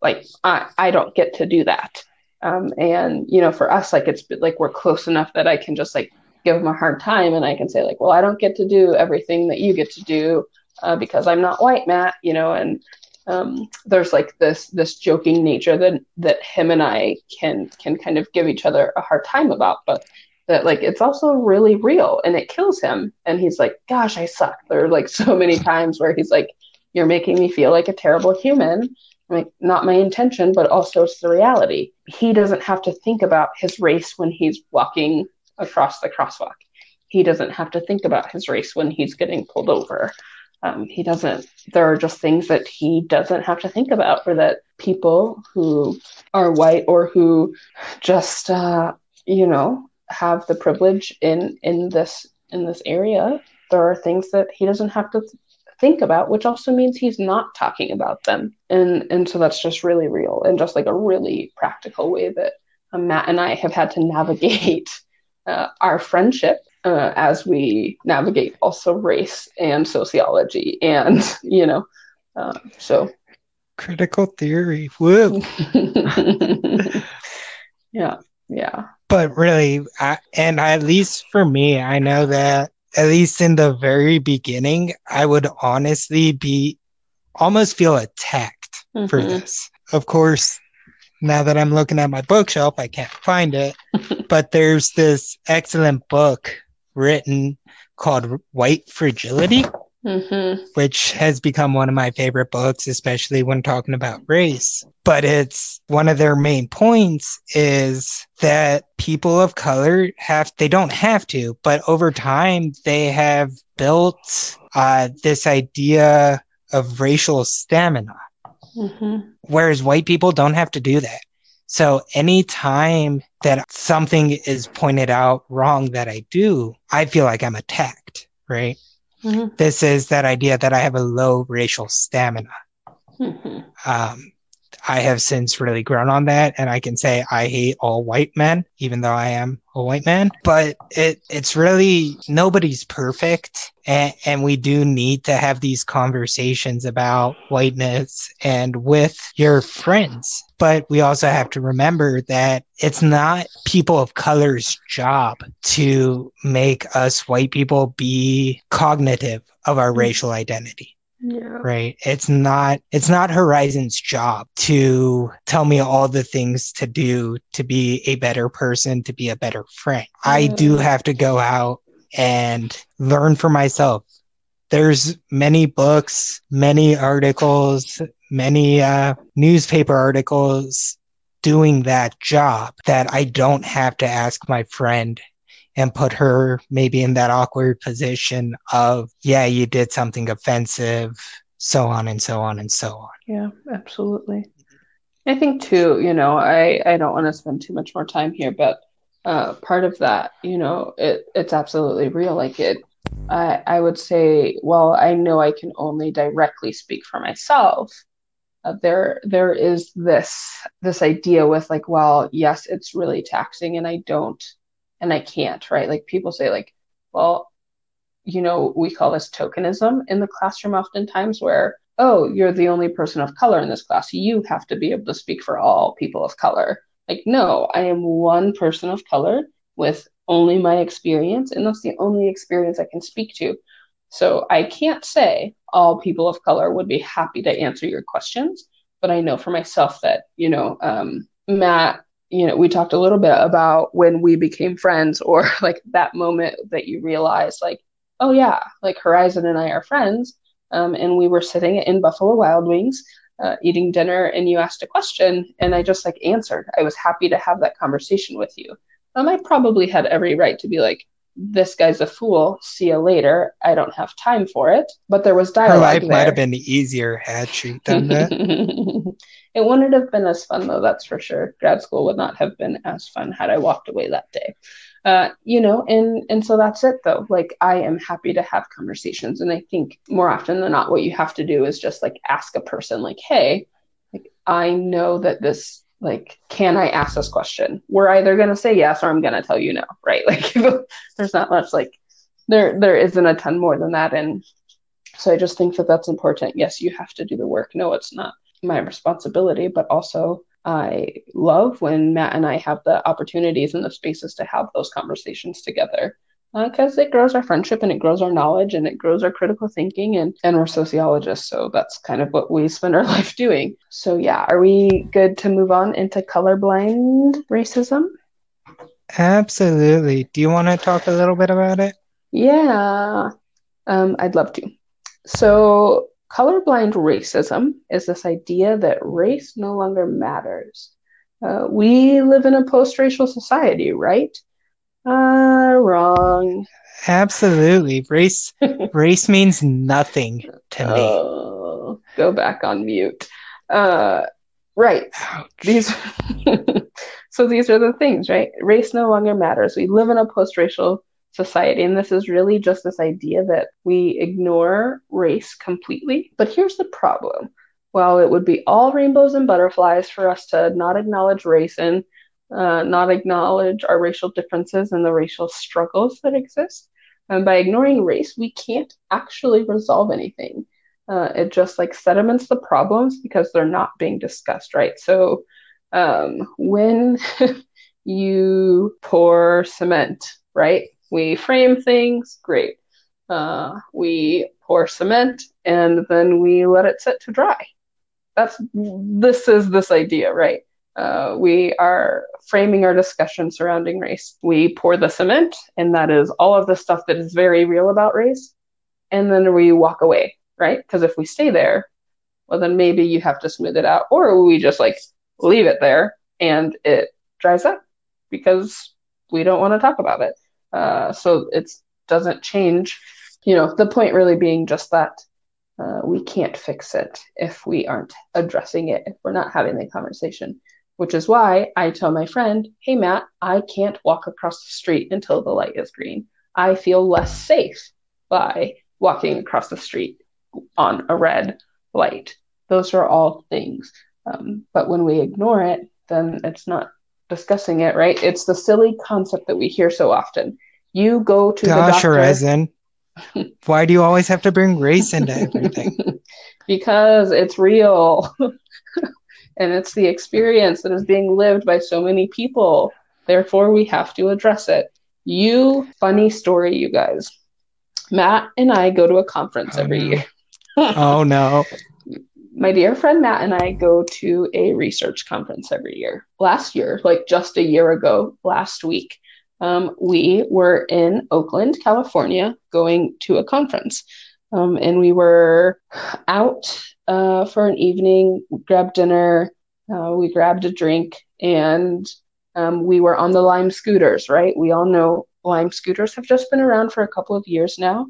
Like, I, I don't get to do that. Um, and, you know, for us, like, it's like we're close enough that I can just like give him a hard time and I can say, like, well, I don't get to do everything that you get to do. Uh, because I'm not white, Matt, you know, and um, there's like this this joking nature that that him and I can can kind of give each other a hard time about, but that like it's also really real and it kills him. And he's like, "Gosh, I suck." There are like so many times where he's like, "You're making me feel like a terrible human." I'm like, not my intention, but also it's the reality. He doesn't have to think about his race when he's walking across the crosswalk. He doesn't have to think about his race when he's getting pulled over. Um, he doesn't, there are just things that he doesn't have to think about, or that people who are white or who just, uh, you know, have the privilege in, in this, in this area, there are things that he doesn't have to th- think about, which also means he's not talking about them. And, and so that's just really real and just like a really practical way that um, Matt and I have had to navigate uh, our friendship uh, as we navigate also race and sociology and you know uh, so. Critical theory. Woo yeah yeah. But really I, and at least for me i know that at least in the very beginning i would honestly be almost feel attacked mm-hmm. for this. Of course now that i'm looking at my bookshelf i can't find it but there's this excellent book written called White Fragility, mm-hmm. which has become one of my favorite books, especially when talking about race. But it's one of their main points is that people of color have, they don't have to, but over time they have built uh, this idea of racial stamina. Mm-hmm. Whereas white people don't have to do that. So anytime that something is pointed out wrong that I do, I feel like I'm attacked, right? Mm-hmm. This is that idea that I have a low racial stamina. Mm-hmm. Um, I have since really grown on that, and I can say I hate all white men, even though I am a white man. But it it's really nobody's perfect, and, and we do need to have these conversations about whiteness and with your friends. But we also have to remember that it's not people of color's job to make us white people be cognitive of our mm-hmm. racial identity. Yeah. Right. It's not, it's not Horizon's job to tell me all the things to do to be a better person, to be a better friend. Mm. I do have to go out and learn for myself. There's many books, many articles, many uh, newspaper articles doing that job that I don't have to ask my friend and put her maybe in that awkward position of, yeah, you did something offensive, so on and so on and so on. Yeah, absolutely. I think too, you know, I, I don't want to spend too much more time here, but uh, part of that, you know, it, it's absolutely real. Like it, I, I would say, well, I know I can only directly speak for myself. Uh, there, there is this, this idea with like, well, yes, it's really taxing and I don't and I can't, right? Like people say, like, well, you know, we call this tokenism in the classroom oftentimes where, oh, you're the only person of color in this class. You have to be able to speak for all people of color. Like, no, I am one person of color with only my experience, and that's the only experience I can speak to. So I can't say all people of color would be happy to answer your questions, but I know for myself that, you know, um, Matt you know, we talked a little bit about when we became friends or like that moment that you realize like, oh yeah, like Horizon and I are friends, um, and we were sitting in Buffalo Wild Wings uh, eating dinner, and you asked a question, and I just like answered. I was happy to have that conversation with you. Um, I probably had every right to be like, this guy's a fool. See you later. I don't have time for it. But there was dialogue. Her life there. might have been easier had she done that. it wouldn't have been as fun though, that's for sure. Grad school would not have been as fun had I walked away that day. Uh, you know, and and so that's it though. Like I am happy to have conversations, and I think more often than not, what you have to do is just like ask a person, like, hey, like I know that this like can i ask this question? We're either going to say yes or i'm going to tell you no right? Like there's not much like there there isn't a ton more than that. And so i just think that that's important. Yes you have to do the work. No it's not my responsibility but also i love when matt and i have the opportunities and the spaces to have those conversations together because uh, it grows our friendship and it grows our knowledge and it grows our critical thinking and and we're sociologists so that's kind of what we spend our life doing. So yeah are we good to move on into colorblind racism? Absolutely. Do you want to talk a little bit about it? Yeah. Um, i'd love to. So colorblind racism is this idea that race no longer matters. Uh, we live in a post-racial society right uh, wrong. Absolutely. Race race means nothing to me. Oh, go back on mute. Uh, right. Ouch. These So these are the things, right? Race no longer matters. We live in a post-racial society and this is really just this idea that we ignore race completely. But here's the problem. While it would be all rainbows and butterflies for us to not acknowledge race and uh, not acknowledge our racial differences and the racial struggles that exist. And by ignoring race, we can't actually resolve anything. Uh, it just like sediments the problems because they're not being discussed, right? So um, when you pour cement, right? We frame things, great. Uh, we pour cement and then we let it sit to dry. That's this is this idea, right? Uh, we are framing our discussion surrounding race. We pour the cement, and that is all of the stuff that is very real about race. And then we walk away, right? Because if we stay there, well, then maybe you have to smooth it out, or we just like leave it there and it dries up because we don't want to talk about it. Uh, so it doesn't change, you know, the point really being just that uh, we can't fix it if we aren't addressing it, if we're not having the conversation which is why I tell my friend, hey, Matt, I can't walk across the street until the light is green. I feel less safe by walking across the street on a red light. Those are all things. Um, but when we ignore it, then it's not discussing it, right? It's the silly concept that we hear so often. You go to Gosh, the doctor. Horizon. Why do you always have to bring race into everything? because it's real. and it's the experience that is being lived by so many people. Therefore, we have to address it. You, funny story, you guys. Matt and I go to a conference oh, every no. year. oh, no. My dear friend Matt and I go to a research conference every year. Last year, like just a year ago, last week, um, we were in Oakland, California, going to a conference. Um, and we were out uh, for an evening, grabbed dinner, uh, we grabbed a drink, and um, we were on the Lime scooters, right? We all know Lime scooters have just been around for a couple of years now.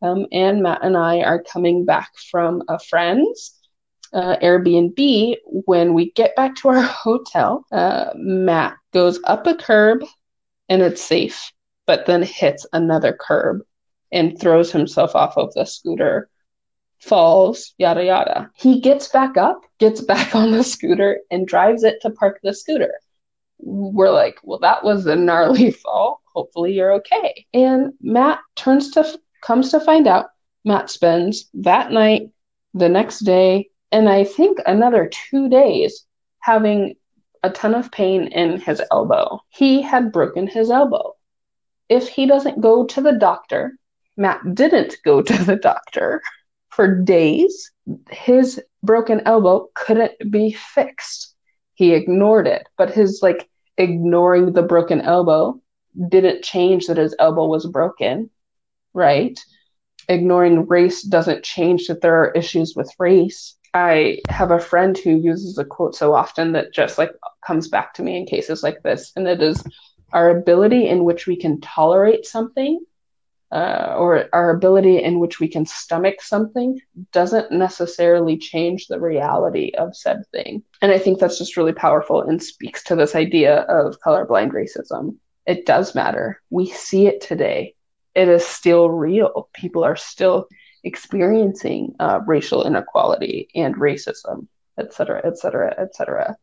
Um, and Matt and I are coming back from a friend's uh, Airbnb. When we get back to our hotel, uh, Matt goes up a curb and it's safe, but then hits another curb and throws himself off of the scooter, falls, yada yada. He gets back up, gets back on the scooter, and drives it to park the scooter. We're like, well, that was a gnarly fall. Hopefully you're okay. And Matt turns to comes to find out Matt spends that night, the next day, and I think another two days having a ton of pain in his elbow. He had broken his elbow. If he doesn't go to the doctor Matt didn't go to the doctor for days. His broken elbow couldn't be fixed. He ignored it, but his like ignoring the broken elbow didn't change that his elbow was broken, right? Ignoring race doesn't change that there are issues with race. I have a friend who uses a quote so often that just like comes back to me in cases like this, and it is our ability in which we can tolerate something uh, or our ability in which we can stomach something doesn't necessarily change the reality of said thing. And I think that's just really powerful and speaks to this idea of colorblind racism. It does matter. We see it today. It is still real. People are still experiencing uh, racial inequality and racism, et cetera, et cetera, et cetera.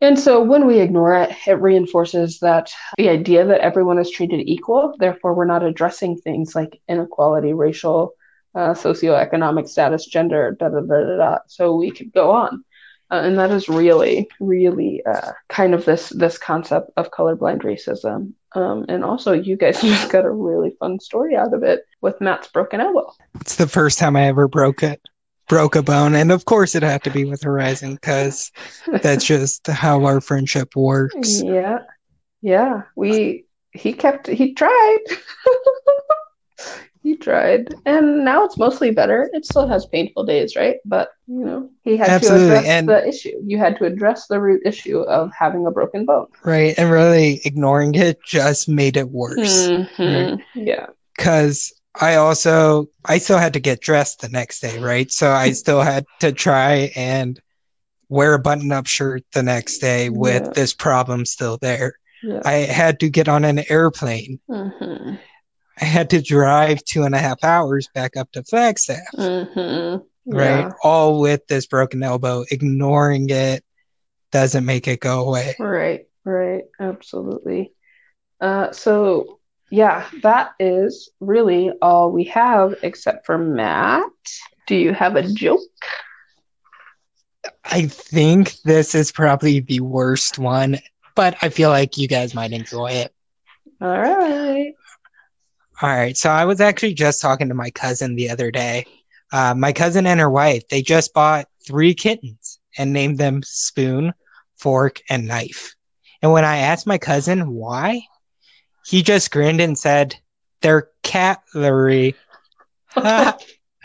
And so when we ignore it, it reinforces that the idea that everyone is treated equal, therefore, we're not addressing things like inequality, racial, uh, socioeconomic status, gender, da da da da da. So we could go on. Uh, and that is really, really uh, kind of this this concept of colorblind racism. Um, and also, you guys just got a really fun story out of it with Matt's broken elbow. It's the first time I ever broke it broke a bone. And of course, it had to be with Horizon because that's just how our friendship works. Yeah. Yeah. We, he kept, he tried. he tried. And now it's mostly better. It still has painful days, right? But, you know, he had Absolutely. to address and, the issue. You had to address the root issue of having a broken bone. Right. And really ignoring it just made it worse. Mm-hmm. Right? Yeah. Because I also I still had to get dressed the next day, right? So I still had to try and wear a button-up shirt the next day with yeah. this problem still there. Yeah. I had to get on an airplane. Mm-hmm. I had to drive two and a half hours back up to Flagstaff. Mm-hmm. Right, all with this broken elbow. Ignoring it doesn't make it go away. Right, right, absolutely. Uh, so yeah, that is really all we have except for Matt. Do you have a joke? I think this is probably the worst one, but I feel like you guys might enjoy it. All right. All right. So I was actually just talking to my cousin the other day. Uh, my cousin and her wife, they just bought three kittens and named them Spoon, Fork, and Knife. And when I asked my cousin why, he just grinned and said, "They're catlery." uh,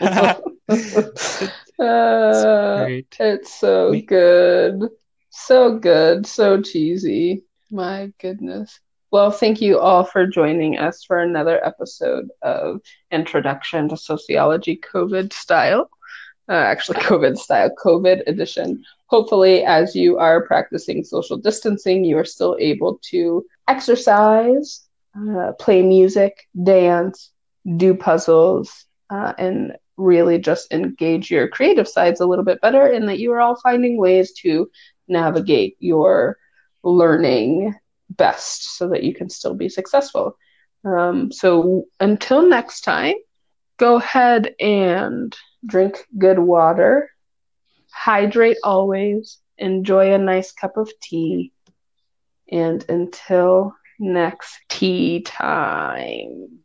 it's so good, so good, so cheesy. My goodness. Well, thank you all for joining us for another episode of Introduction to Sociology COVID style. Uh, actually, COVID style, COVID edition. Hopefully, as you are practicing social distancing, you are still able to exercise, uh, play music, dance, do puzzles, uh, and really just engage your creative sides a little bit better, and that you are all finding ways to navigate your learning best so that you can still be successful. Um, so until next time, go ahead and drink good water, hydrate always, enjoy a nice cup of tea, and until next tea time.